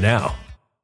now.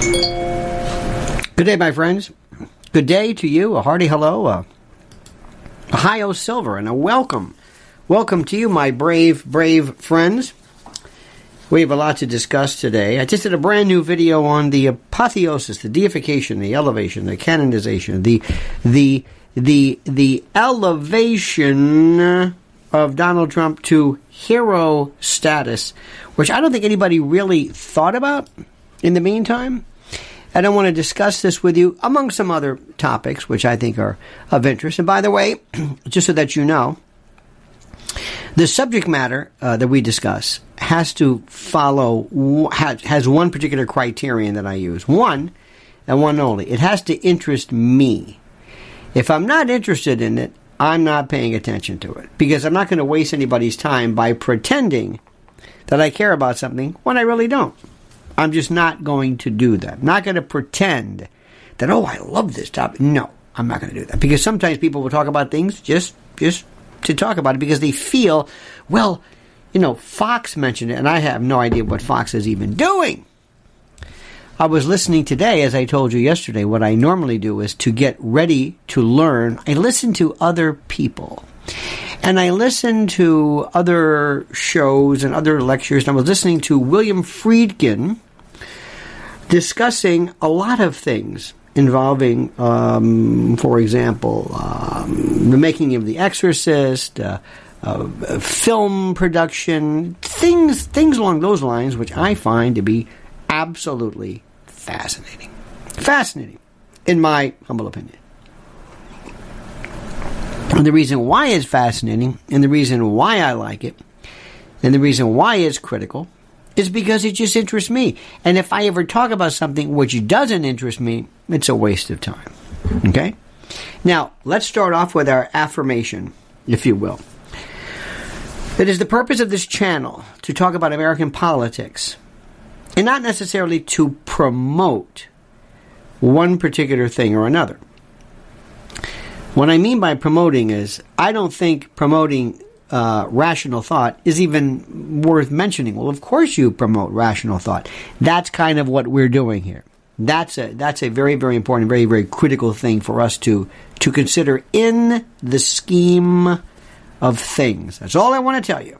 Good day, my friends. Good day to you. A hearty hello, a Hi-yo Silver, and a welcome. Welcome to you, my brave, brave friends. We have a lot to discuss today. I just did a brand new video on the apotheosis, the deification, the elevation, the canonization, the the the the elevation of Donald Trump to hero status, which I don't think anybody really thought about in the meantime. And I don't want to discuss this with you among some other topics which I think are of interest. And by the way, just so that you know, the subject matter uh, that we discuss has to follow, has one particular criterion that I use. One, and one only. It has to interest me. If I'm not interested in it, I'm not paying attention to it because I'm not going to waste anybody's time by pretending that I care about something when I really don't. I'm just not going to do that. I'm not going to pretend that, oh, I love this topic. No, I'm not going to do that because sometimes people will talk about things just, just to talk about it because they feel, well, you know, Fox mentioned it and I have no idea what Fox is even doing. I was listening today, as I told you yesterday. What I normally do is to get ready to learn, I listen to other people. And I listen to other shows and other lectures. And I was listening to William Friedkin discussing a lot of things involving, um, for example, um, the making of The Exorcist, uh, uh, film production, things things along those lines, which I find to be absolutely fascinating. Fascinating, in my humble opinion. And the reason why it's fascinating, and the reason why I like it, and the reason why it's critical, is because it just interests me. And if I ever talk about something which doesn't interest me, it's a waste of time. Okay? Now, let's start off with our affirmation, if you will. It is the purpose of this channel to talk about American politics and not necessarily to promote one particular thing or another. What I mean by promoting is, I don't think promoting uh, rational thought is even worth mentioning. Well, of course you promote rational thought. That's kind of what we're doing here. That's a that's a very very important, very very critical thing for us to to consider in the scheme of things. That's all I want to tell you.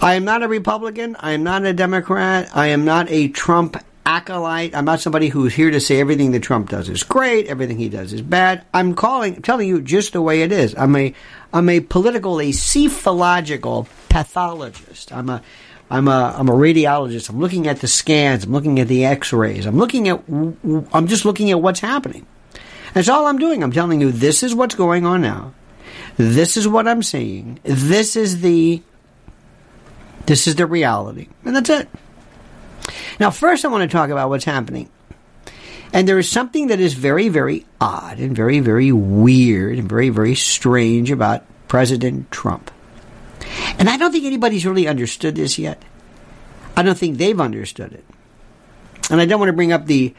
I am not a Republican. I am not a Democrat. I am not a Trump acolyte. I'm not somebody who's here to say everything that Trump does is great, everything he does is bad. I'm calling, telling you just the way it is. I'm a, I'm a political, a psephological pathologist. I'm a, I'm a, I'm a radiologist. I'm looking at the scans. I'm looking at the X-rays. I'm looking at, I'm just looking at what's happening. That's all I'm doing. I'm telling you this is what's going on now. This is what I'm seeing. This is the this is the reality. And that's it. Now, first, I want to talk about what's happening. And there is something that is very, very odd and very, very weird and very, very strange about President Trump. And I don't think anybody's really understood this yet. I don't think they've understood it. And I don't want to bring up the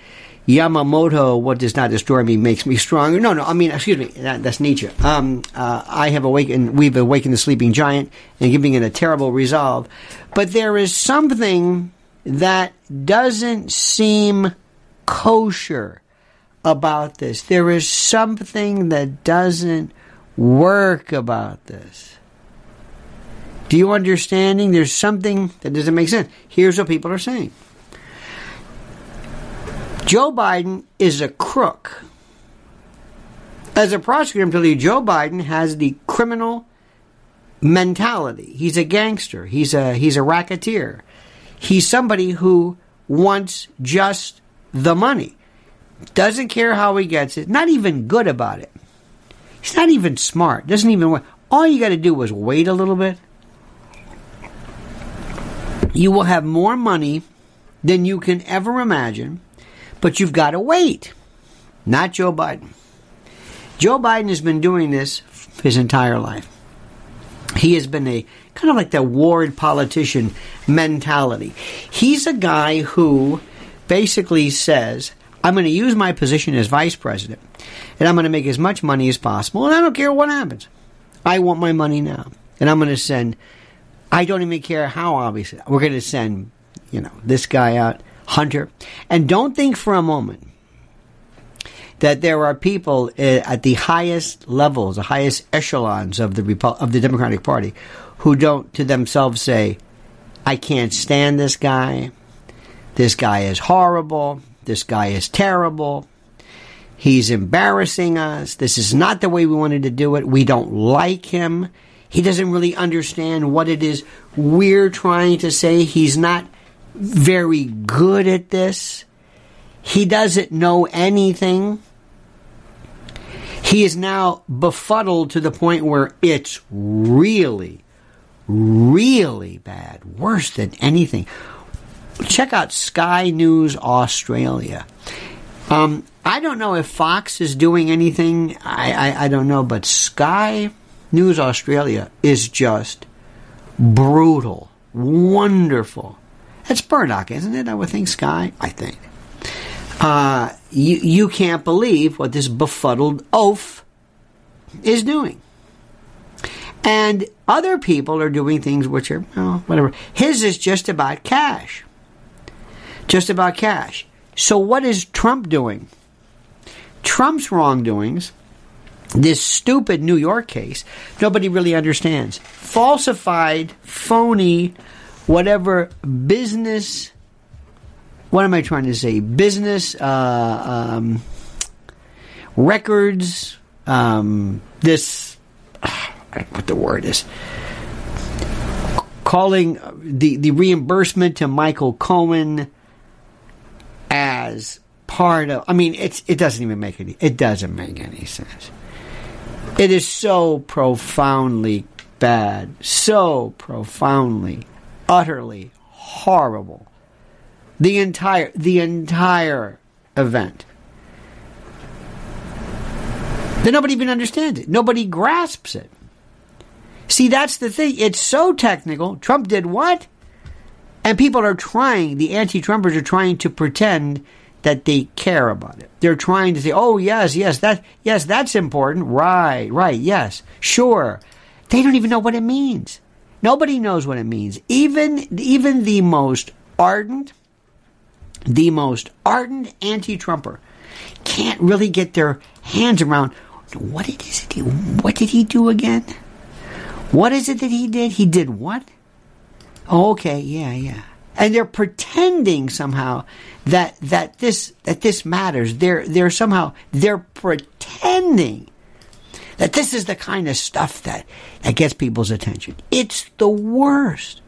Yamamoto, what does not destroy me makes me stronger. No, no, I mean, excuse me, that, that's Nietzsche. Um, uh, I have awakened, we've awakened the sleeping giant and giving it a terrible resolve. But there is something that doesn't seem kosher about this. There is something that doesn't work about this. Do you understanding? There's something that doesn't make sense. Here's what people are saying. Joe Biden is a crook. As a prosecutor, I'm telling you, Joe Biden has the criminal mentality. He's a gangster. He's a he's a racketeer. He's somebody who wants just the money. Doesn't care how he gets it. Not even good about it. He's not even smart. Doesn't even want. All you got to do is wait a little bit. You will have more money than you can ever imagine but you've got to wait. Not Joe Biden. Joe Biden has been doing this his entire life. He has been a kind of like the ward politician mentality. He's a guy who basically says, I'm going to use my position as vice president and I'm going to make as much money as possible and I don't care what happens. I want my money now. And I'm going to send, I don't even care how obvious, we're going to send, you know, this guy out Hunter. And don't think for a moment that there are people eh, at the highest levels, the highest echelons of the Repu- of the Democratic Party, who don't to themselves say, "I can't stand this guy. This guy is horrible. This guy is terrible. He's embarrassing us. This is not the way we wanted to do it. We don't like him. He doesn't really understand what it is we're trying to say. He's not very good at this. He doesn't know anything. He is now befuddled to the point where it's really, really bad. Worse than anything. Check out Sky News Australia. Um, I don't know if Fox is doing anything. I, I, I don't know, but Sky News Australia is just brutal, wonderful. It's Murdoch, isn't it? I would think Sky. I think. Uh, you you can't believe what this befuddled oaf is doing. And other people are doing things which are, well, whatever. His is just about cash. Just about cash. So, what is Trump doing? Trump's wrongdoings, this stupid New York case, nobody really understands. Falsified, phony, whatever business. What am I trying to say? Business uh, um, records. Um, this what the word is calling the the reimbursement to Michael Cohen as part of I mean it's it doesn't even make any it doesn't make any sense. It is so profoundly bad, so profoundly utterly horrible. The entire the entire event. That nobody even understands it. Nobody grasps it. See, that's the thing. It's so technical. Trump did what? And people are trying, the anti Trumpers are trying to pretend that they care about it. They're trying to say, oh, yes, yes, that, yes, that's important. Right, right, yes, sure. They don't even know what it means. Nobody knows what it means. Even, even the most ardent, the most ardent anti Trumper can't really get their hands around what it is what did he do again? What is it that he did? He did what? Oh, okay, yeah, yeah. And they're pretending somehow that that this that this matters. They're they're somehow they're pretending that this is the kind of stuff that that gets people's attention. It's the worst.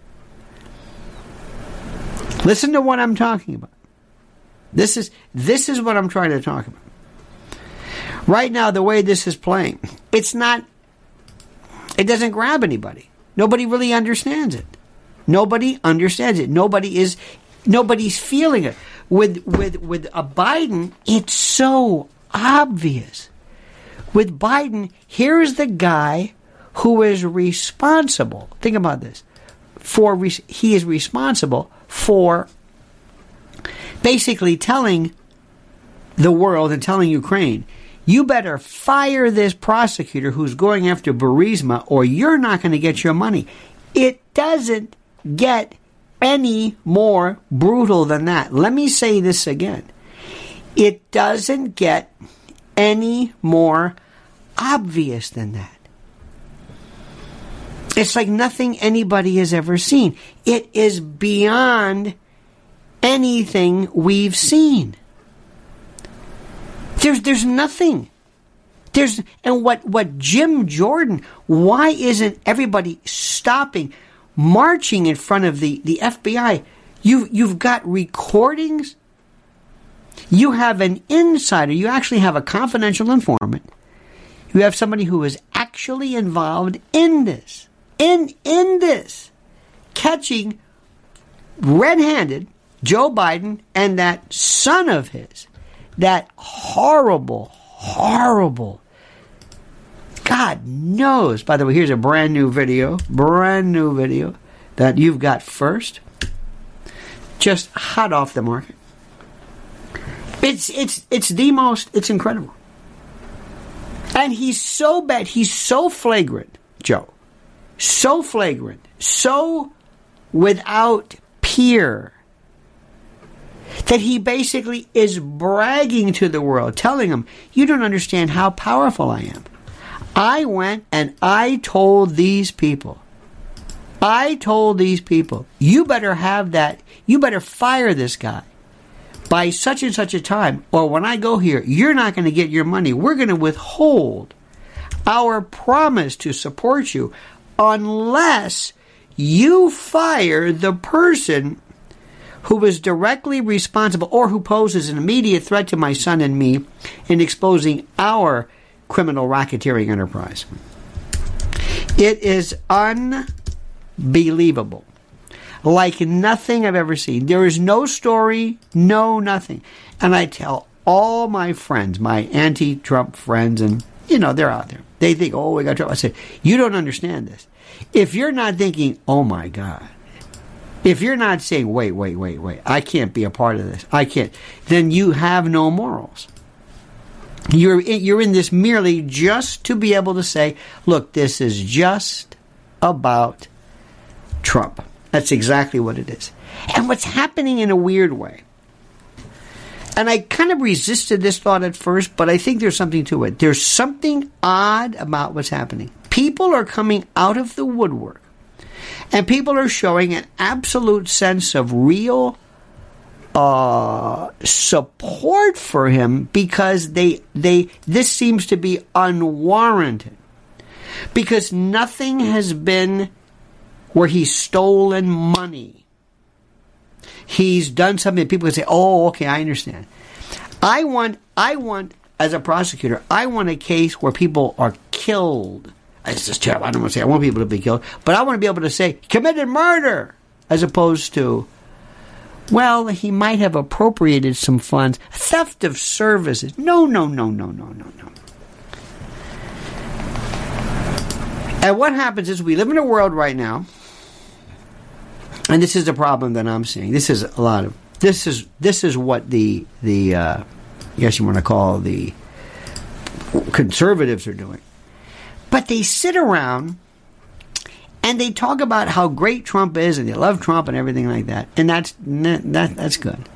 Listen to what I'm talking about. This is this is what I'm trying to talk about. Right now, the way this is playing, it's not it doesn't grab anybody. Nobody really understands it. Nobody understands it. Nobody is nobody's feeling it. With with with a Biden, it's so obvious. With Biden, here's the guy who is responsible. Think about this. For he is responsible for basically telling the world and telling Ukraine you better fire this prosecutor who's going after Burisma or you're not going to get your money. It doesn't get any more brutal than that. Let me say this again. It doesn't get any more obvious than that. It's like nothing anybody has ever seen. It is beyond anything we've seen. There's there's nothing. There's and what what Jim Jordan? Why isn't everybody stopping, marching in front of the the FBI? You you've got recordings. You have an insider. You actually have a confidential informant. You have somebody who is actually involved in this, in in this, catching red-handed Joe Biden and that son of his that horrible, horrible. God knows. By the way, here's a brand new video, brand new video that you've got first. Just hot off the market. It's it's it's the most it's incredible. And he's so bad, he's so flagrant, Joe. So flagrant, so without peer that he basically is bragging to the world, telling them, You don't understand how powerful I am. I went and I told these people, I told these people, you better have that, you better fire this guy by such and such a time, or when I go here, you're not going to get your money. We're going to withhold our promise to support you unless you fire the person who is directly responsible or who poses an immediate threat to my son and me in exposing our criminal racketeering enterprise. It is unbelievable. Like nothing I've ever seen. There is no story, no nothing. And I tell all my friends, my anti-Trump friends, and you know they're out there. They think, "Oh, we got Trump." I said, "You don't understand this. If you're not thinking, oh my God." If you're not saying, wait, wait, wait, wait, I can't be a part of this, I can't, then you have no morals. You're in, you're in this merely just to be able to say, look, this is just about Trump. That's exactly what it is. And what's happening in a weird way, and I kind of resisted this thought at first, but I think there's something to it. There's something odd about what's happening. People are coming out of the woodwork and people are showing an absolute sense of real uh, support for him because they they this seems to be unwarranted because nothing has been where he's stolen money. He's done something people can say, "Oh, okay, I understand." I want I want as a prosecutor, I want a case where people are killed it's just terrible. I don't want to say I want people to be killed, but I want to be able to say committed murder as opposed to, well, he might have appropriated some funds, theft of services. No, no, no, no, no, no, no. And what happens is we live in a world right now, and this is the problem that I'm seeing. This is a lot of this is this is what the the uh, guess you want to call the conservatives are doing. But they sit around and they talk about how great Trump is and they love Trump and everything like that. And that's that, that's good.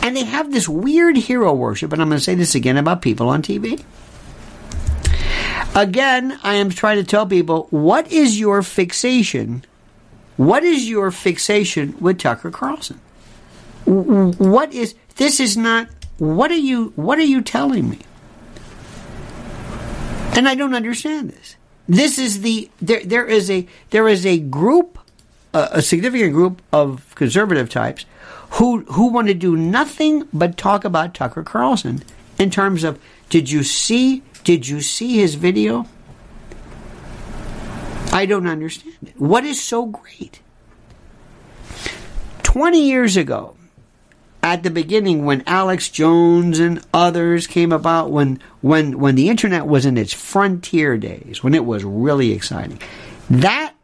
And they have this weird hero worship, and I'm going to say this again about people on TV. Again, I am trying to tell people what is your fixation? What is your fixation with Tucker Carlson? What is this is not what are you what are you telling me? And I don't understand this. This is the there. There is a there is a group, uh, a significant group of conservative types who who want to do nothing but talk about Tucker Carlson in terms of did you see did you see his video? I don't understand it. What is so great? 20 years ago, at the beginning when Alex Jones and others came about when when when the internet was in its frontier days when it was really exciting. That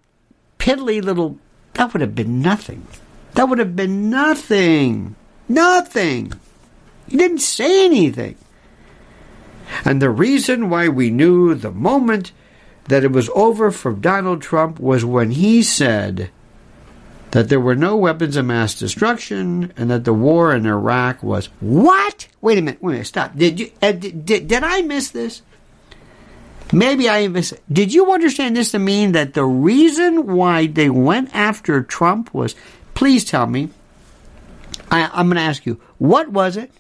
piddly little that would have been nothing. That would have been nothing. Nothing. He didn't say anything. And the reason why we knew the moment that it was over for Donald Trump was when he said that there were no weapons of mass destruction and that the war in Iraq was what? Wait a minute, wait a minute, stop. Did you uh, did, did, did I miss this? Maybe I miss it. Did you understand this to mean that the reason why they went after Trump was please tell me. I, I'm going to ask you, what was it?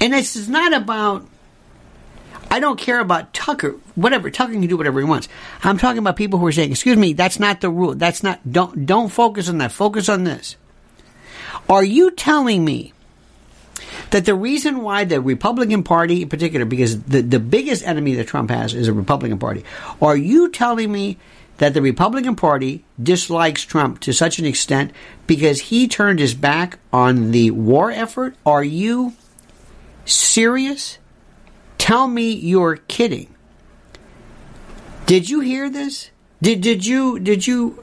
And this is not about I don't care about Tucker. Whatever Tucker can do whatever he wants. I'm talking about people who are saying, "Excuse me, that's not the rule. That's not. Don't don't focus on that. Focus on this." Are you telling me that the reason why the Republican Party, in particular, because the the biggest enemy that Trump has is the Republican Party, are you telling me? That the Republican Party dislikes Trump to such an extent because he turned his back on the war effort? Are you serious? Tell me you're kidding. Did you hear this? Did did you did you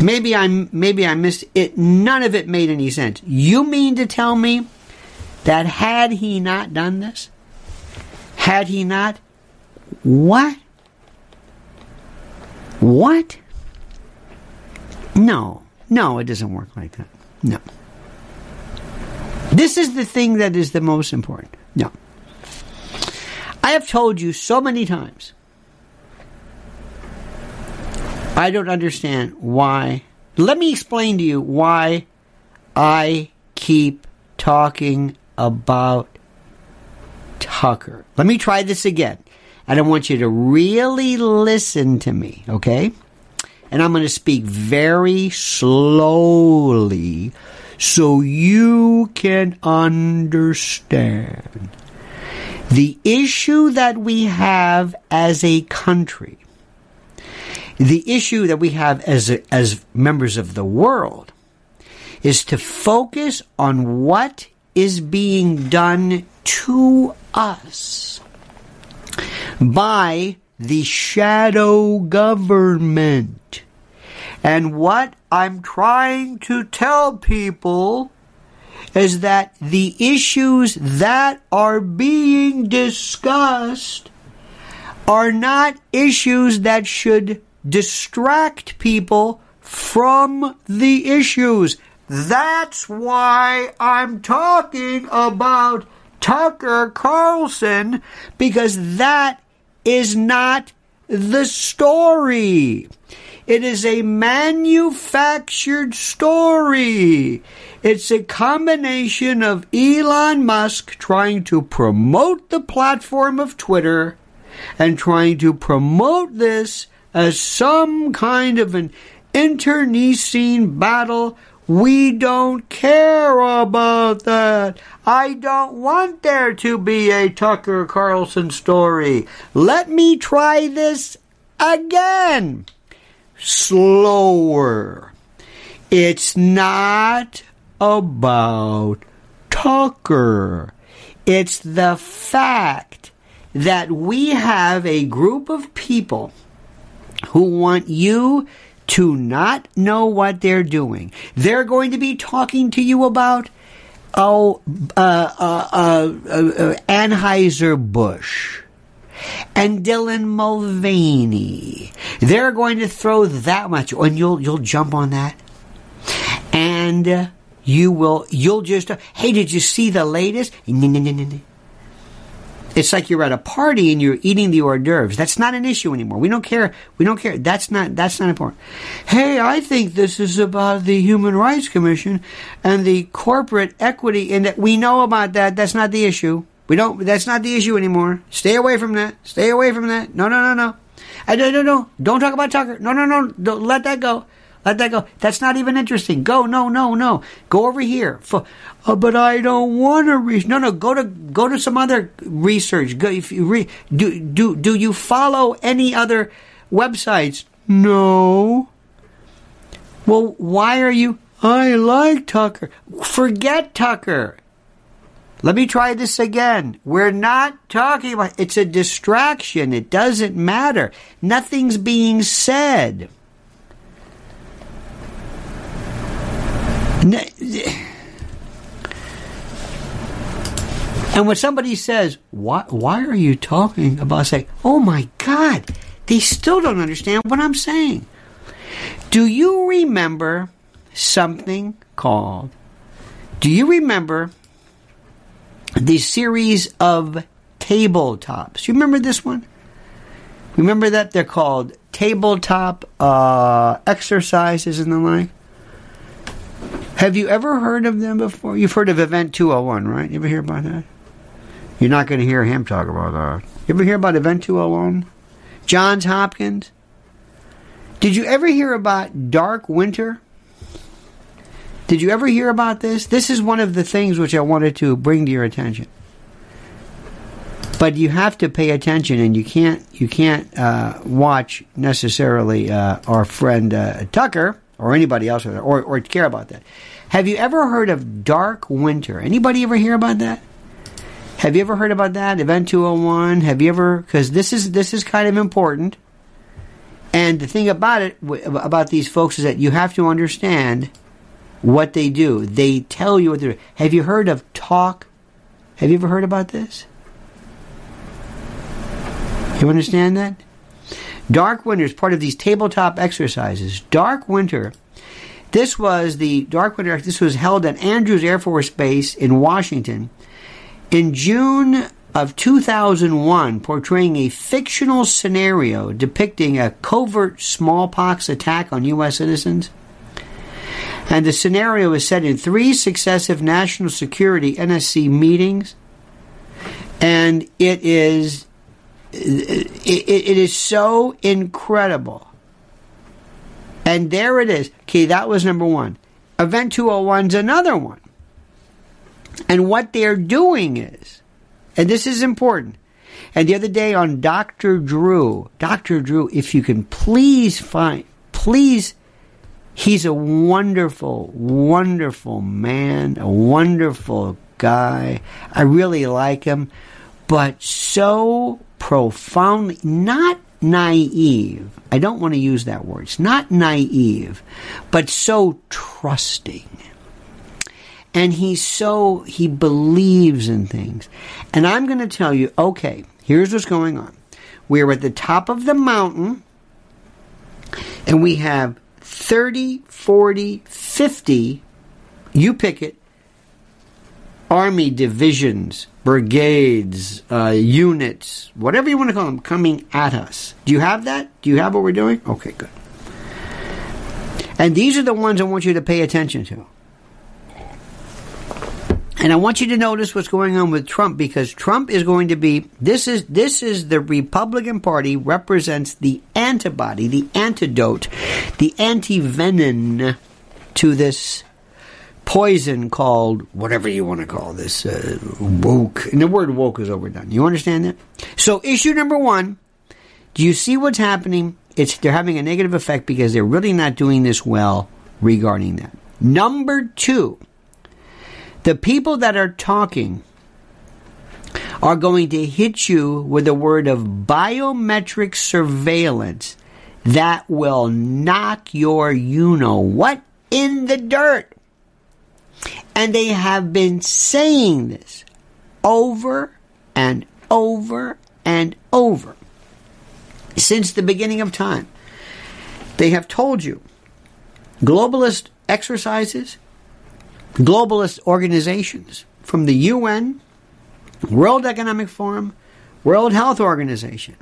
Maybe I maybe I missed it. None of it made any sense. You mean to tell me that had he not done this, had he not what? What? No. No, it doesn't work like that. No. This is the thing that is the most important. No. I have told you so many times. I don't understand why. Let me explain to you why I keep talking about Tucker. Let me try this again. And I want you to really listen to me, okay? And I'm going to speak very slowly so you can understand. The issue that we have as a country, the issue that we have as, a, as members of the world, is to focus on what is being done to us by the shadow government. And what I'm trying to tell people is that the issues that are being discussed are not issues that should distract people from the issues. That's why I'm talking about Tucker Carlson because that is not the story. It is a manufactured story. It's a combination of Elon Musk trying to promote the platform of Twitter and trying to promote this as some kind of an internecine battle. We don't care about that. I don't want there to be a Tucker Carlson story. Let me try this again. Slower. It's not about Tucker. It's the fact that we have a group of people who want you to not know what they're doing. They're going to be talking to you about oh uh, uh, uh, uh Anheuser Busch and Dylan Mulvaney. They're going to throw that much, and you'll you'll jump on that, and uh, you will you'll just hey, did you see the latest? It's like you're at a party and you're eating the hors d'oeuvres. That's not an issue anymore. We don't care. We don't care. That's not that's not important. Hey, I think this is about the Human Rights Commission and the corporate equity and that we know about that. That's not the issue. We don't that's not the issue anymore. Stay away from that. Stay away from that. No, no, no, no. I don't, no, no. Don't talk about Tucker. No, no, no. Don't let that go. Let that go. That's not even interesting. Go. No, no, no. Go over here. Uh, but I don't want to reach. No, no. Go to go to some other research. Go. If you re, do do do you follow any other websites? No. Well, why are you? I like Tucker. Forget Tucker. Let me try this again. We're not talking about it's a distraction. It doesn't matter. Nothing's being said. And when somebody says, why, why are you talking about saying, oh my God, they still don't understand what I'm saying. Do you remember something called, do you remember the series of tabletops? You remember this one? Remember that? They're called tabletop uh, exercises and the like. Have you ever heard of them before? You've heard of Event 201, right? You ever hear about that? You're not going to hear him talk about that. You ever hear about Event 201? Johns Hopkins? Did you ever hear about Dark Winter? Did you ever hear about this? This is one of the things which I wanted to bring to your attention. But you have to pay attention, and you can't you can't uh, watch necessarily uh, our friend uh, Tucker or anybody else or, or care about that. Have you ever heard of Dark Winter? Anybody ever hear about that? Have you ever heard about that? Event 201? Have you ever cuz this is this is kind of important. And the thing about it about these folks is that you have to understand what they do. They tell you what they're. Have you heard of talk? Have you ever heard about this? You understand that? Dark Winter is part of these tabletop exercises. Dark Winter, this was the Dark Winter, this was held at Andrews Air Force Base in Washington in June of 2001, portraying a fictional scenario depicting a covert smallpox attack on U.S. citizens. And the scenario is set in three successive national security NSC meetings. And it is it, it is so incredible. And there it is. Okay, that was number one. Event 201 is another one. And what they're doing is, and this is important. And the other day on Dr. Drew, Dr. Drew, if you can please find, please He's a wonderful, wonderful man, a wonderful guy. I really like him, but so profoundly, not naive. I don't want to use that word. It's not naive, but so trusting. And he's so, he believes in things. And I'm going to tell you, okay, here's what's going on. We're at the top of the mountain, and we have 30, 40, 50, you pick it, army divisions, brigades, uh, units, whatever you want to call them, coming at us. Do you have that? Do you have what we're doing? Okay, good. And these are the ones I want you to pay attention to. And I want you to notice what's going on with Trump because Trump is going to be this is this is the Republican Party represents the antibody, the antidote, the anti-venom to this poison called whatever you want to call this uh, woke. And the word woke is overdone. You understand that? So issue number one: Do you see what's happening? It's they're having a negative effect because they're really not doing this well regarding that. Number two, the people that are talking are going to hit you with a word of biometric surveillance that will knock your you know what in the dirt. And they have been saying this over and over and over since the beginning of time. They have told you globalist exercises, globalist organizations from the UN, World Economic Forum, World Health Organization.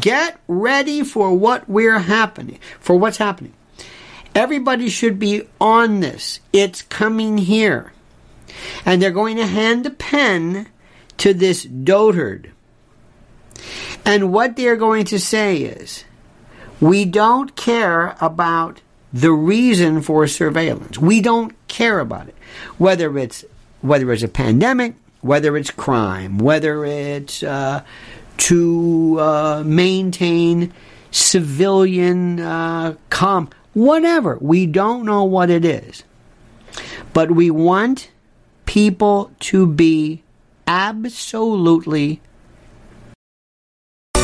Get ready for what we're happening, for what's happening. Everybody should be on this. It's coming here. And they're going to hand the pen to this dotard. And what they're going to say is, we don't care about the reason for surveillance. We don't care about it. Whether it's whether it's a pandemic, whether it's crime, whether it's uh, to uh, maintain civilian uh, calm, whatever. We don't know what it is. But we want people to be absolutely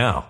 now.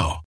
now.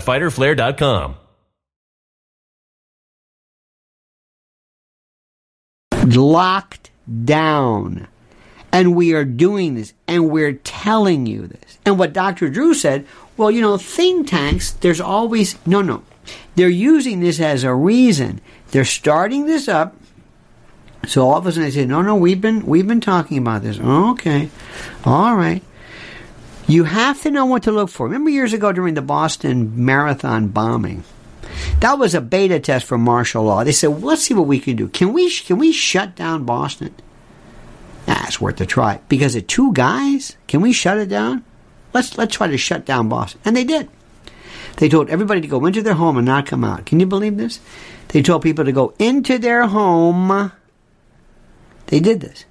www.fighterflare.com. locked down. And we are doing this, and we're telling you this. And what Dr. Drew said, well, you know, think tanks, there's always, no, no. They're using this as a reason. They're starting this up. So all of a sudden they say, no, no, we've been, we've been talking about this. Okay. All right. You have to know what to look for. Remember years ago during the Boston Marathon bombing? That was a beta test for martial law. They said, well, "Let's see what we can do. Can we can we shut down Boston?" Ah, it's worth a try because of two guys. Can we shut it down? Let's let's try to shut down Boston, and they did. They told everybody to go into their home and not come out. Can you believe this? They told people to go into their home. They did this.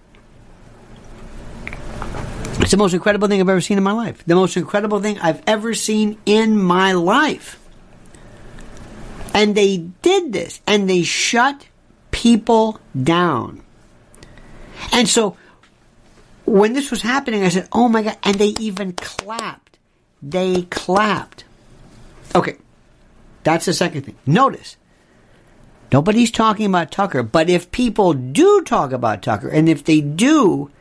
It's the most incredible thing I've ever seen in my life. The most incredible thing I've ever seen in my life. And they did this and they shut people down. And so when this was happening, I said, oh my God. And they even clapped. They clapped. Okay. That's the second thing. Notice. Nobody's talking about Tucker, but if people do talk about Tucker, and if they do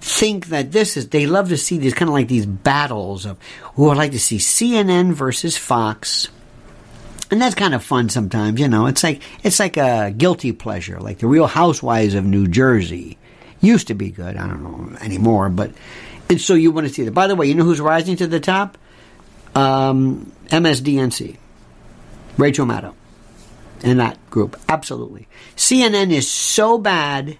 think that this is, they love to see these kind of like these battles of, who I'd like to see CNN versus Fox. And that's kind of fun sometimes, you know. It's like it's like a guilty pleasure, like the Real Housewives of New Jersey. Used to be good, I don't know anymore, but and so you want to see that. By the way, you know who's rising to the top? Um, MSDNC, Rachel Maddow, and that group, absolutely. CNN is so bad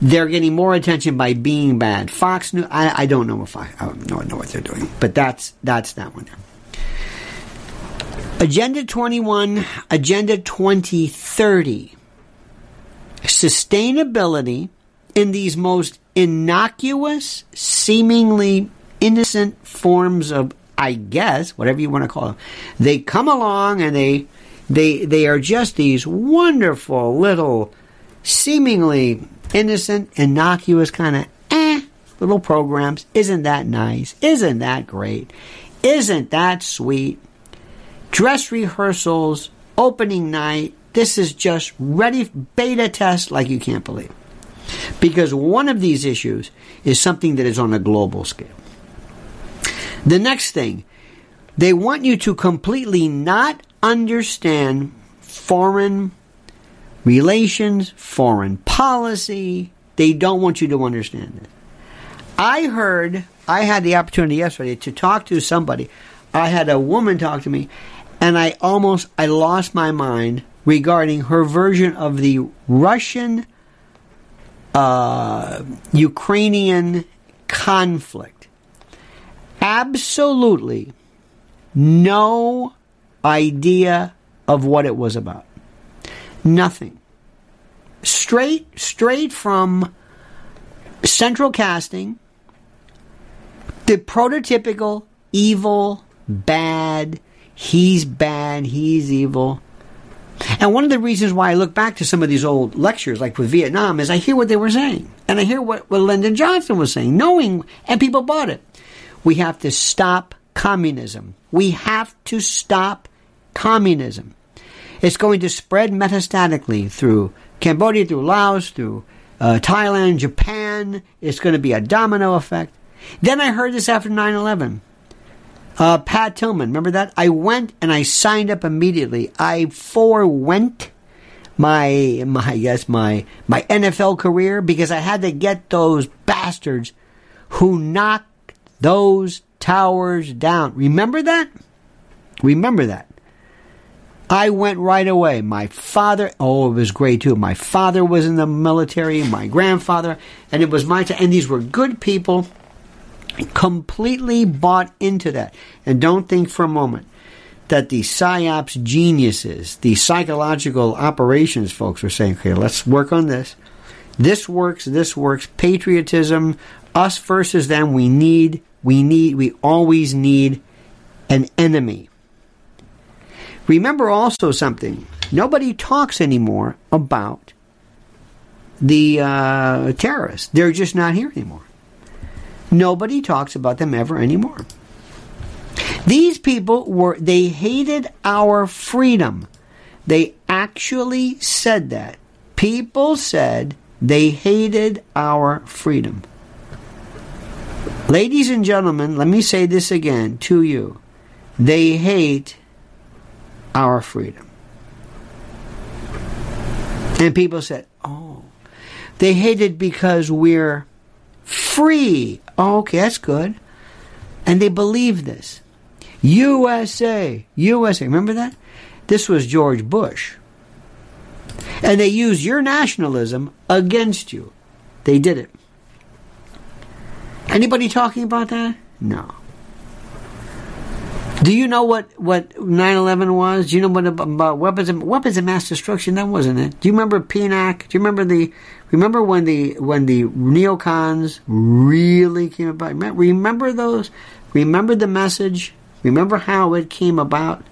they're getting more attention by being bad. Fox News, I, I don't know if I, I don't know what they're doing, but that's that's that one there. Agenda 21, Agenda 2030. Sustainability in these most innocuous, seemingly innocent forms of, I guess, whatever you want to call them. They come along and they, they, they are just these wonderful little, seemingly innocent, innocuous kind of eh, little programs. Isn't that nice? Isn't that great? Isn't that sweet? Dress rehearsals, opening night. This is just ready beta test like you can't believe. Because one of these issues is something that is on a global scale. The next thing, they want you to completely not understand foreign relations, foreign policy. They don't want you to understand it. I heard, I had the opportunity yesterday to talk to somebody. I had a woman talk to me, and I almost, I lost my mind regarding her version of the Russian uh, Ukrainian conflict. Absolutely no idea of what it was about. Nothing. Straight, straight from central casting, the prototypical evil, bad, he's bad, he's evil. And one of the reasons why I look back to some of these old lectures, like with Vietnam, is I hear what they were saying. And I hear what, what Lyndon Johnson was saying, knowing, and people bought it. We have to stop communism. We have to stop communism. It's going to spread metastatically through Cambodia, through Laos, through uh, Thailand, Japan. It's going to be a domino effect. Then I heard this after 9 11. Uh, Pat Tillman, remember that? I went and I signed up immediately. I forewent my my guess my my NFL career because I had to get those bastards who knocked those towers down. Remember that? Remember that. I went right away. My father, oh, it was great too. My father was in the military, my grandfather, and it was my time. And these were good people, completely bought into that. And don't think for a moment that the psyops geniuses, the psychological operations folks were saying, okay, let's work on this. This works, this works. Patriotism, us versus them, we need, we need, we always need an enemy. Remember also something. Nobody talks anymore about the uh, terrorists. They're just not here anymore. Nobody talks about them ever anymore. These people were, they hated our freedom. They actually said that. People said they hated our freedom. Ladies and gentlemen, let me say this again to you. They hate our freedom. And people said, oh, they hate it because we're free. Oh, okay, that's good. And they believe this. USA, USA. Remember that? This was George Bush. And they used your nationalism against you. They did it. Anybody talking about that? No. Do you know what, what 9-11 was? Do you know what about weapons of, weapons of mass destruction? That wasn't it. Do you remember PNAC? Do you remember the remember when the when the neocons really came about? Remember those? Remember the message? Remember how it came about?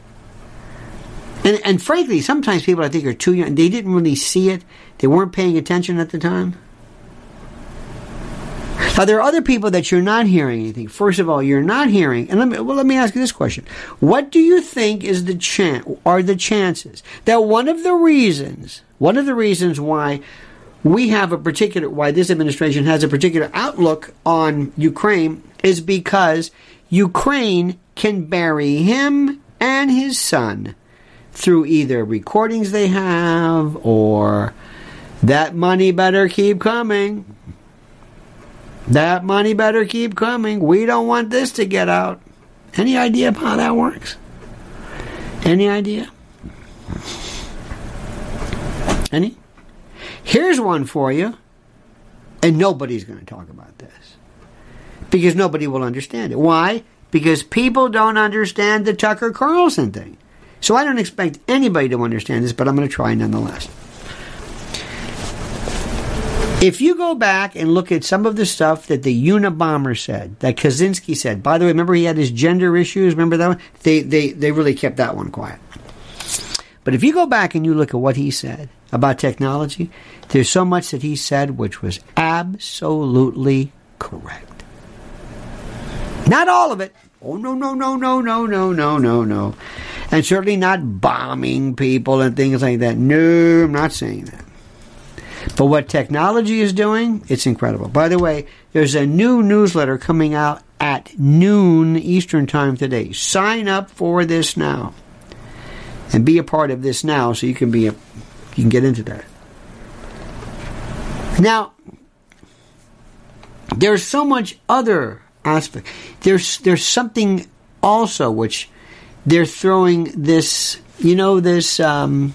And, and frankly, sometimes people I think are too young. They didn't really see it. They weren't paying attention at the time. Now there are other people that you're not hearing anything. First of all, you're not hearing. And let me well, let me ask you this question: What do you think is the chance? Are the chances that one of the reasons, one of the reasons why we have a particular, why this administration has a particular outlook on Ukraine is because Ukraine can bury him and his son through either recordings they have or that money better keep coming. That money better keep coming. We don't want this to get out. Any idea of how that works? Any idea? Any? Here's one for you. And nobody's going to talk about this. Because nobody will understand it. Why? Because people don't understand the Tucker Carlson thing. So I don't expect anybody to understand this, but I'm going to try nonetheless. If you go back and look at some of the stuff that the Unabomber said, that Kaczynski said, by the way, remember he had his gender issues? Remember that one? They, they, they really kept that one quiet. But if you go back and you look at what he said about technology, there's so much that he said which was absolutely correct. Not all of it. Oh, no, no, no, no, no, no, no, no, no. And certainly not bombing people and things like that. No, I'm not saying that. But what technology is doing, it's incredible. By the way, there's a new newsletter coming out at noon Eastern Time today. Sign up for this now. And be a part of this now so you can be a, you can get into that. Now, there's so much other aspect. There's there's something also which they're throwing this, you know, this um,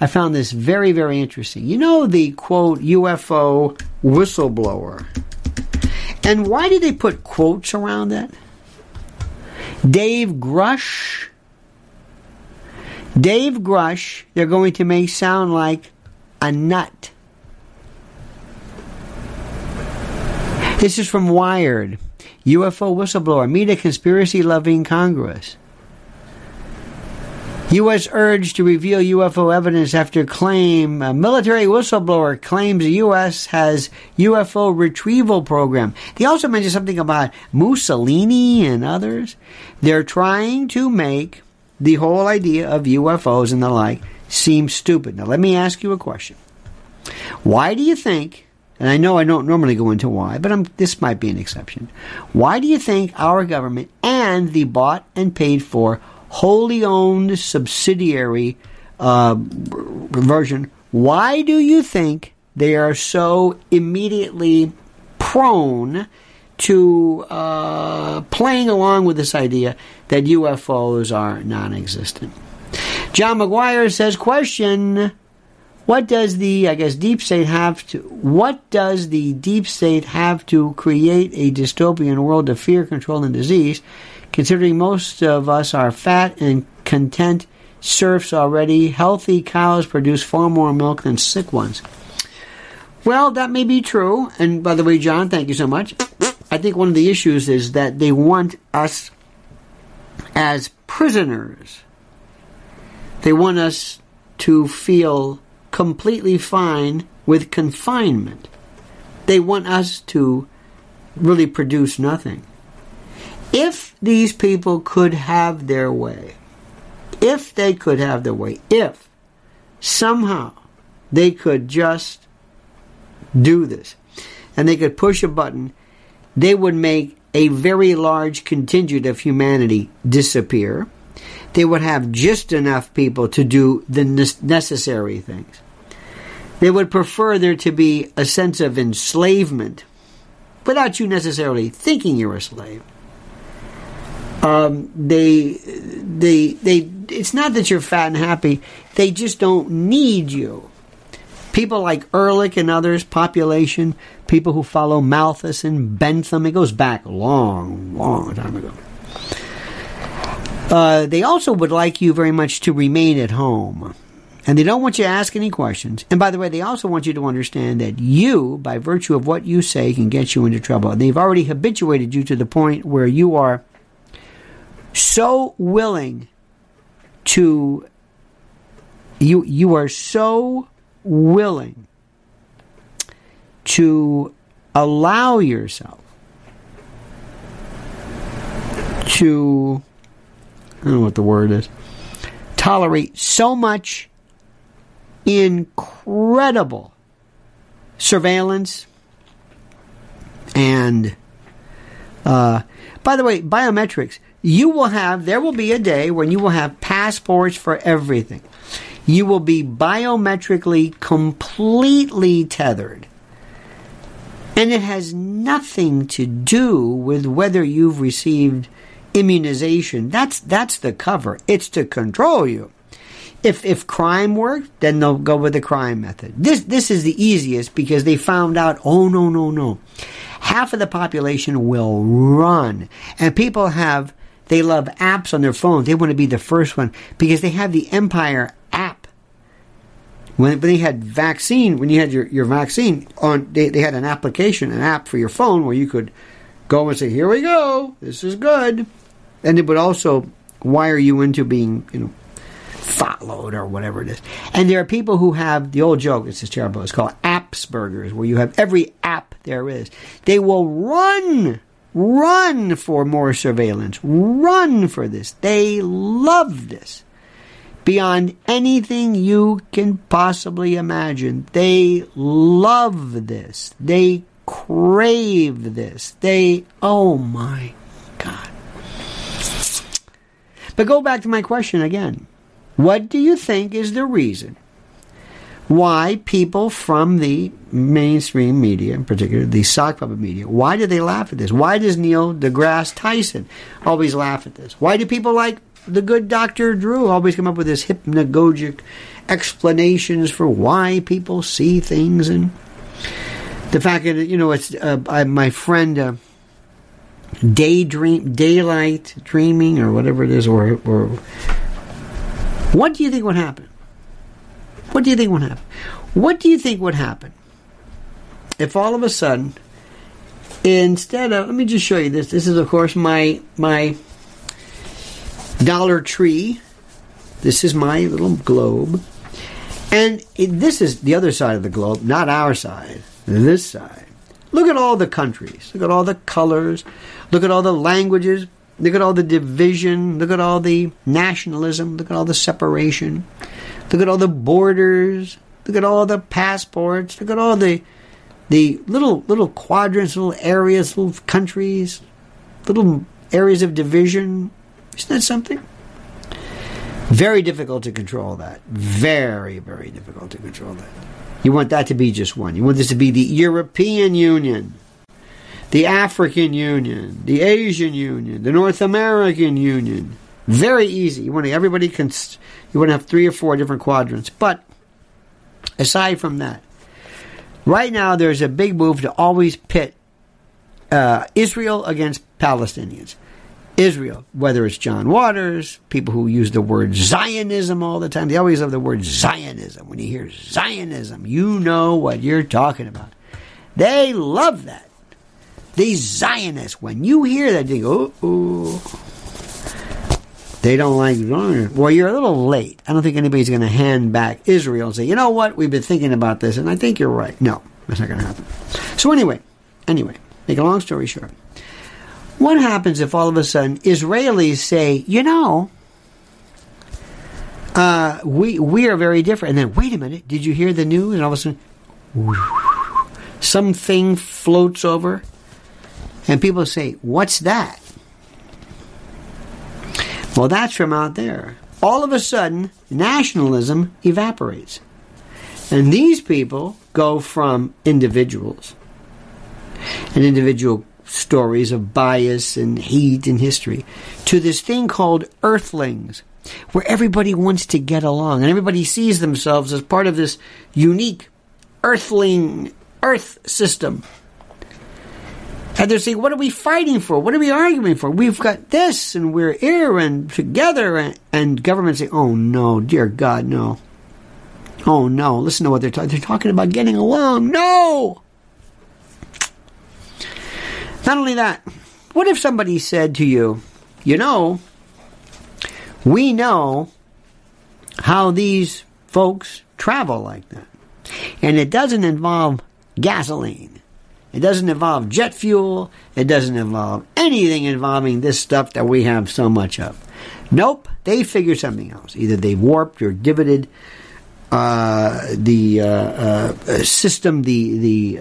I found this very, very interesting. You know the quote UFO whistleblower. And why did they put quotes around that? Dave Grusch. Dave Grusch, they're going to make sound like a nut. This is from Wired. UFO whistleblower. Meet a conspiracy loving Congress. U.S. urged to reveal UFO evidence after claim a military whistleblower claims the U.S. has UFO retrieval program. They also mentioned something about Mussolini and others. They're trying to make the whole idea of UFOs and the like seem stupid. Now, let me ask you a question. Why do you think and I know I don't normally go into why, but I'm, this might be an exception. Why do you think our government and the bought and paid for wholly owned subsidiary uh, version, why do you think they are so immediately prone to uh, playing along with this idea that UFOs are non existent? John McGuire says, question. What does the, I guess, deep state have to, what does the deep state have to create a dystopian world of fear, control, and disease, considering most of us are fat and content serfs already? Healthy cows produce far more milk than sick ones. Well, that may be true. And by the way, John, thank you so much. I think one of the issues is that they want us as prisoners. They want us to feel completely fine with confinement. They want us to really produce nothing. If these people could have their way, if they could have their way, if somehow they could just do this and they could push a button, they would make a very large contingent of humanity disappear they would have just enough people to do the necessary things. They would prefer there to be a sense of enslavement without you necessarily thinking you're a slave. Um, they, they, they, it's not that you're fat and happy, they just don't need you. People like Ehrlich and others, population, people who follow Malthus and Bentham, it goes back a long, long time ago. Uh, they also would like you very much to remain at home. And they don't want you to ask any questions. And by the way, they also want you to understand that you, by virtue of what you say, can get you into trouble. And They've already habituated you to the point where you are so willing to you you are so willing to allow yourself to I don't know what the word is, tolerate so much incredible surveillance and uh, by the way biometrics you will have there will be a day when you will have passports for everything you will be biometrically completely tethered and it has nothing to do with whether you've received immunization. That's that's the cover. It's to control you. If if crime worked, then they'll go with the crime method. This this is the easiest because they found out. Oh no no no, half of the population will run, and people have they love apps on their phones. They want to be the first one because they have the Empire app. When, when they had vaccine, when you had your, your vaccine on, they, they had an application, an app for your phone where you could go and say, "Here we go, this is good." and it would also wire you into being, you know, followed or whatever it is. And there are people who have the old joke, this is terrible, it's called Appsburgers, where you have every app there is. They will run, run for more surveillance, run for this. They love this beyond anything you can possibly imagine. They love this. They crave this. They, oh my God. But go back to my question again. What do you think is the reason why people from the mainstream media, in particular the sock puppet media, why do they laugh at this? Why does Neil deGrasse Tyson always laugh at this? Why do people like the good Dr. Drew always come up with this hypnagogic explanations for why people see things and the fact that you know it's uh, I, my friend uh, daydream, daylight dreaming, or whatever it is, or, or what do you think would happen? What do you think would happen? What do you think would happen if all of a sudden, instead of let me just show you this. This is of course my my Dollar Tree. This is my little globe, and this is the other side of the globe, not our side. This side. Look at all the countries. Look at all the colors. Look at all the languages. Look at all the division. Look at all the nationalism. Look at all the separation. Look at all the borders. Look at all the passports. Look at all the the little little quadrants, little areas, little countries, little areas of division. Isn't that something? Very difficult to control that. Very, very difficult to control that. You want that to be just one. You want this to be the European Union, the African Union, the Asian Union, the North American Union. Very easy. You want to, everybody can. You want to have three or four different quadrants. But aside from that, right now there's a big move to always pit uh, Israel against Palestinians. Israel, whether it's John Waters, people who use the word Zionism all the time, they always have the word Zionism. When you hear Zionism, you know what you're talking about. They love that. These Zionists, when you hear that, they go, oh, They don't like Zion. Well, you're a little late. I don't think anybody's going to hand back Israel and say, you know what, we've been thinking about this, and I think you're right. No, that's not going to happen. So anyway, anyway, make a long story short. What happens if all of a sudden Israelis say, you know, uh, we we are very different, and then wait a minute, did you hear the news? And all of a sudden, something floats over, and people say, "What's that?" Well, that's from out there. All of a sudden, nationalism evaporates, and these people go from individuals, and individual stories of bias and hate and history to this thing called earthlings, where everybody wants to get along and everybody sees themselves as part of this unique earthling earth system. And they're saying, what are we fighting for? What are we arguing for? We've got this and we're here and together. And, and government say, oh no, dear God, no. Oh no, listen to what they're talking. They're talking about getting along. No! Not only that, what if somebody said to you, you know, we know how these folks travel like that. And it doesn't involve gasoline. It doesn't involve jet fuel. It doesn't involve anything involving this stuff that we have so much of. Nope, they figure something else. Either they warped or divoted uh, the uh, uh, system, the the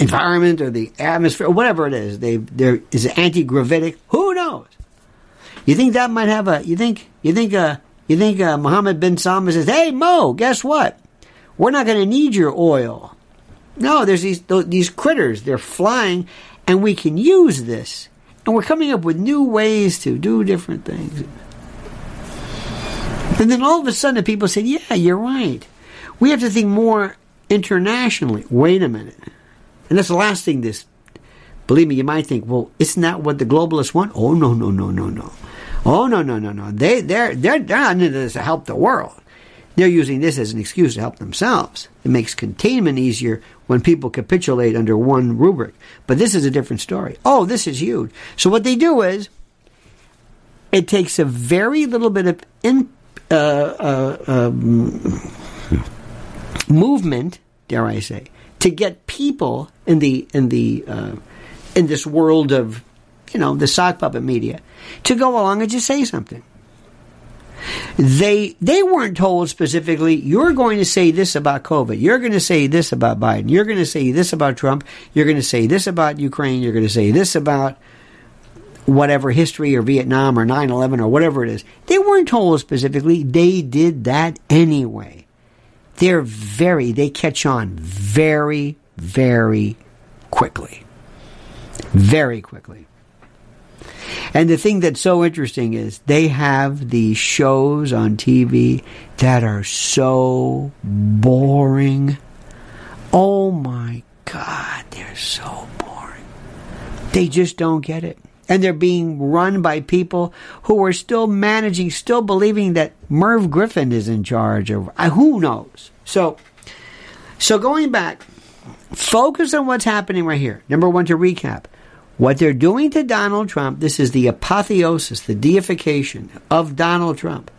environment, or the atmosphere, or whatever it is. They there is anti gravitic. Who knows? You think that might have a? You think you think uh, you think uh, Mohammed bin Salman says, "Hey Mo, guess what? We're not going to need your oil." No, there's these these critters. They're flying, and we can use this, and we're coming up with new ways to do different things. And then all of a sudden, people said, Yeah, you're right. We have to think more internationally. Wait a minute. And that's the last thing this. Believe me, you might think, well, isn't that what the globalists want? Oh, no, no, no, no, no. Oh, no, no, no, no. They, they're, they're, not into this to help the world. They're using this as an excuse to help themselves. It makes containment easier when people capitulate under one rubric. But this is a different story. Oh, this is huge. So what they do is, it takes a very little bit of in, uh, uh, um, movement, dare I say, to get people in the in the uh, in this world of you know the sock puppet media to go along and just say something. They they weren't told specifically you're going to say this about COVID, you're going to say this about Biden, you're going to say this about Trump, you're going to say this about Ukraine, you're going to say this about whatever history or Vietnam or 9 11 or whatever it is. They weren't told specifically. They did that anyway. They're very, they catch on very, very quickly. Very quickly. And the thing that's so interesting is they have these shows on TV that are so boring. Oh my God, they're so boring. They just don't get it and they're being run by people who are still managing, still believing that Merv Griffin is in charge, or uh, who knows. So, so going back, focus on what's happening right here. Number one, to recap, what they're doing to Donald Trump. This is the apotheosis, the deification of Donald Trump.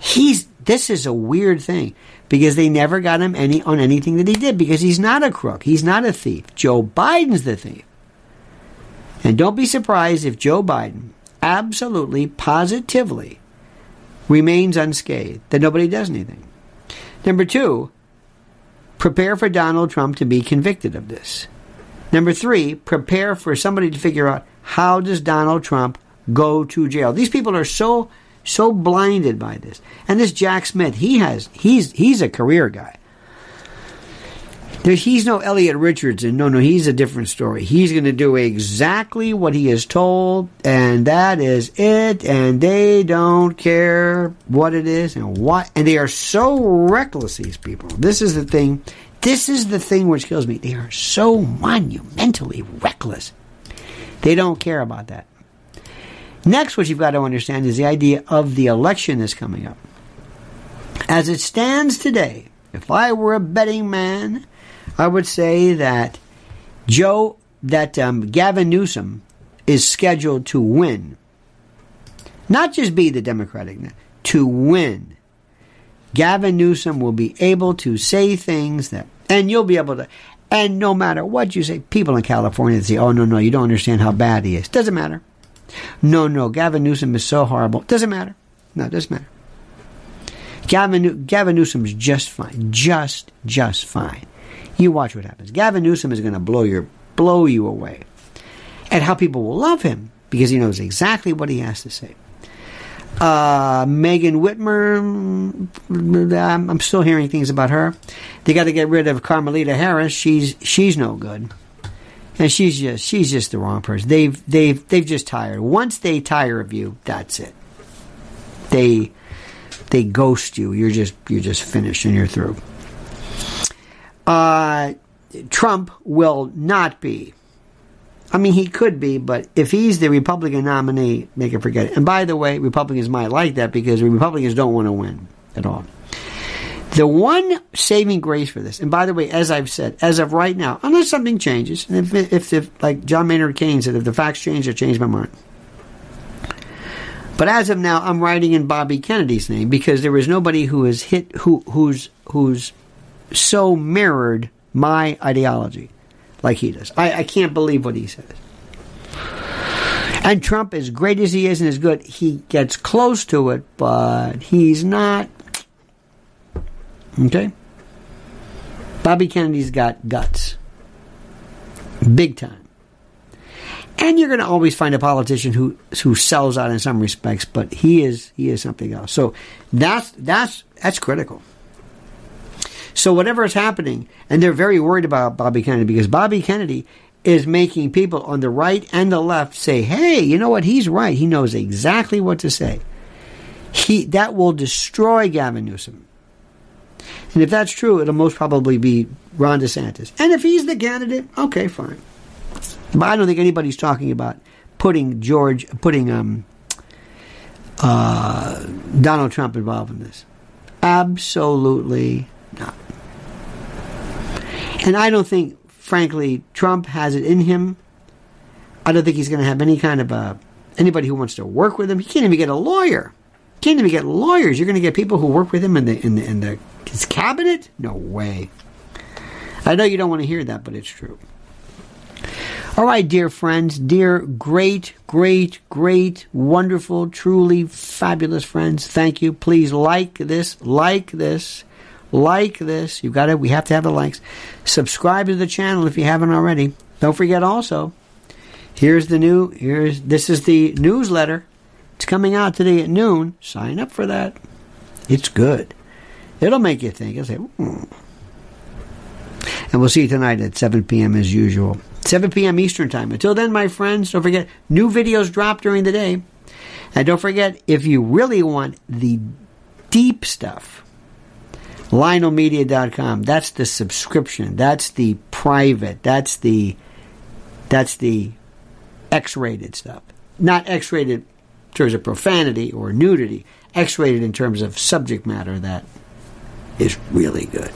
He's this is a weird thing because they never got him any on anything that he did because he's not a crook, he's not a thief. Joe Biden's the thief. And don't be surprised if Joe Biden absolutely, positively remains unscathed, that nobody does anything. Number two, prepare for Donald Trump to be convicted of this. Number three, prepare for somebody to figure out how does Donald Trump go to jail. These people are so so blinded by this. And this Jack Smith, he has he's he's a career guy. he's no Elliot Richardson. No, no, he's a different story. He's going to do exactly what he is told, and that is it. And they don't care what it is and what. And they are so reckless. These people. This is the thing. This is the thing which kills me. They are so monumentally reckless. They don't care about that. Next, what you've got to understand is the idea of the election that's coming up. As it stands today, if I were a betting man, I would say that Joe, that um, Gavin Newsom is scheduled to win. Not just be the Democratic, to win. Gavin Newsom will be able to say things that, and you'll be able to, and no matter what you say, people in California say, oh, no, no, you don't understand how bad he is. Doesn't matter. No, no, Gavin Newsom is so horrible. Doesn't matter. No, it doesn't matter. Gavin, Gavin Newsom's just fine. Just, just fine. You watch what happens. Gavin Newsom is going to blow your, blow you away. And how people will love him because he knows exactly what he has to say. Uh, Megan Whitmer, I'm, I'm still hearing things about her. They got to get rid of Carmelita Harris. She's she's no good and she's just she's just the wrong person. They've they've they've just tired. Once they tire of you, that's it. They they ghost you. You're just you're just finished and you're through. Uh, Trump will not be. I mean, he could be, but if he's the Republican nominee, make it forget it. And by the way, Republicans might like that because Republicans don't want to win at all. The one saving grace for this, and by the way, as I've said, as of right now, unless something changes, and if, if, if like John Maynard Keynes said, if the facts change, I change my mind. But as of now, I'm writing in Bobby Kennedy's name because there is nobody who has hit who who's who's so mirrored my ideology like he does. I, I can't believe what he says. And Trump, as great as he is and as good, he gets close to it, but he's not Okay? Bobby Kennedy's got guts. Big time. And you're going to always find a politician who who sells out in some respects, but he is he is something else. So that's that's that's critical. So whatever is happening, and they're very worried about Bobby Kennedy because Bobby Kennedy is making people on the right and the left say, "Hey, you know what? He's right. He knows exactly what to say." He that will destroy Gavin Newsom. And if that's true, it'll most probably be Ron DeSantis. And if he's the candidate, okay, fine. But I don't think anybody's talking about putting George, putting um, uh, Donald Trump involved in this. Absolutely not. And I don't think, frankly, Trump has it in him. I don't think he's going to have any kind of a anybody who wants to work with him. He can't even get a lawyer. Can't even get lawyers. You're going to get people who work with him in the in the in the his cabinet? No way. I know you don't want to hear that, but it's true. All right, dear friends, dear great, great, great, wonderful, truly fabulous friends, thank you. Please like this, like this, like this. You've got it. We have to have the likes. Subscribe to the channel if you haven't already. Don't forget also, here's the new, here's, this is the newsletter. It's coming out today at noon. Sign up for that. It's good. It'll make you think. You'll say, hmm. And we'll see you tonight at 7 p.m. as usual. 7 p.m. Eastern Time. Until then, my friends, don't forget, new videos drop during the day. And don't forget, if you really want the deep stuff, LionelMedia.com. That's the subscription. That's the private. That's the that's the X-rated stuff. Not X-rated in terms of profanity or nudity. X-rated in terms of subject matter that is really good.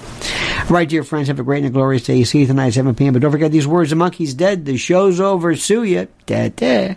Right, dear friends, have a great and glorious day. See you tonight at 7 p.m. But don't forget these words the monkey's dead. The show's over. Sue ya. Da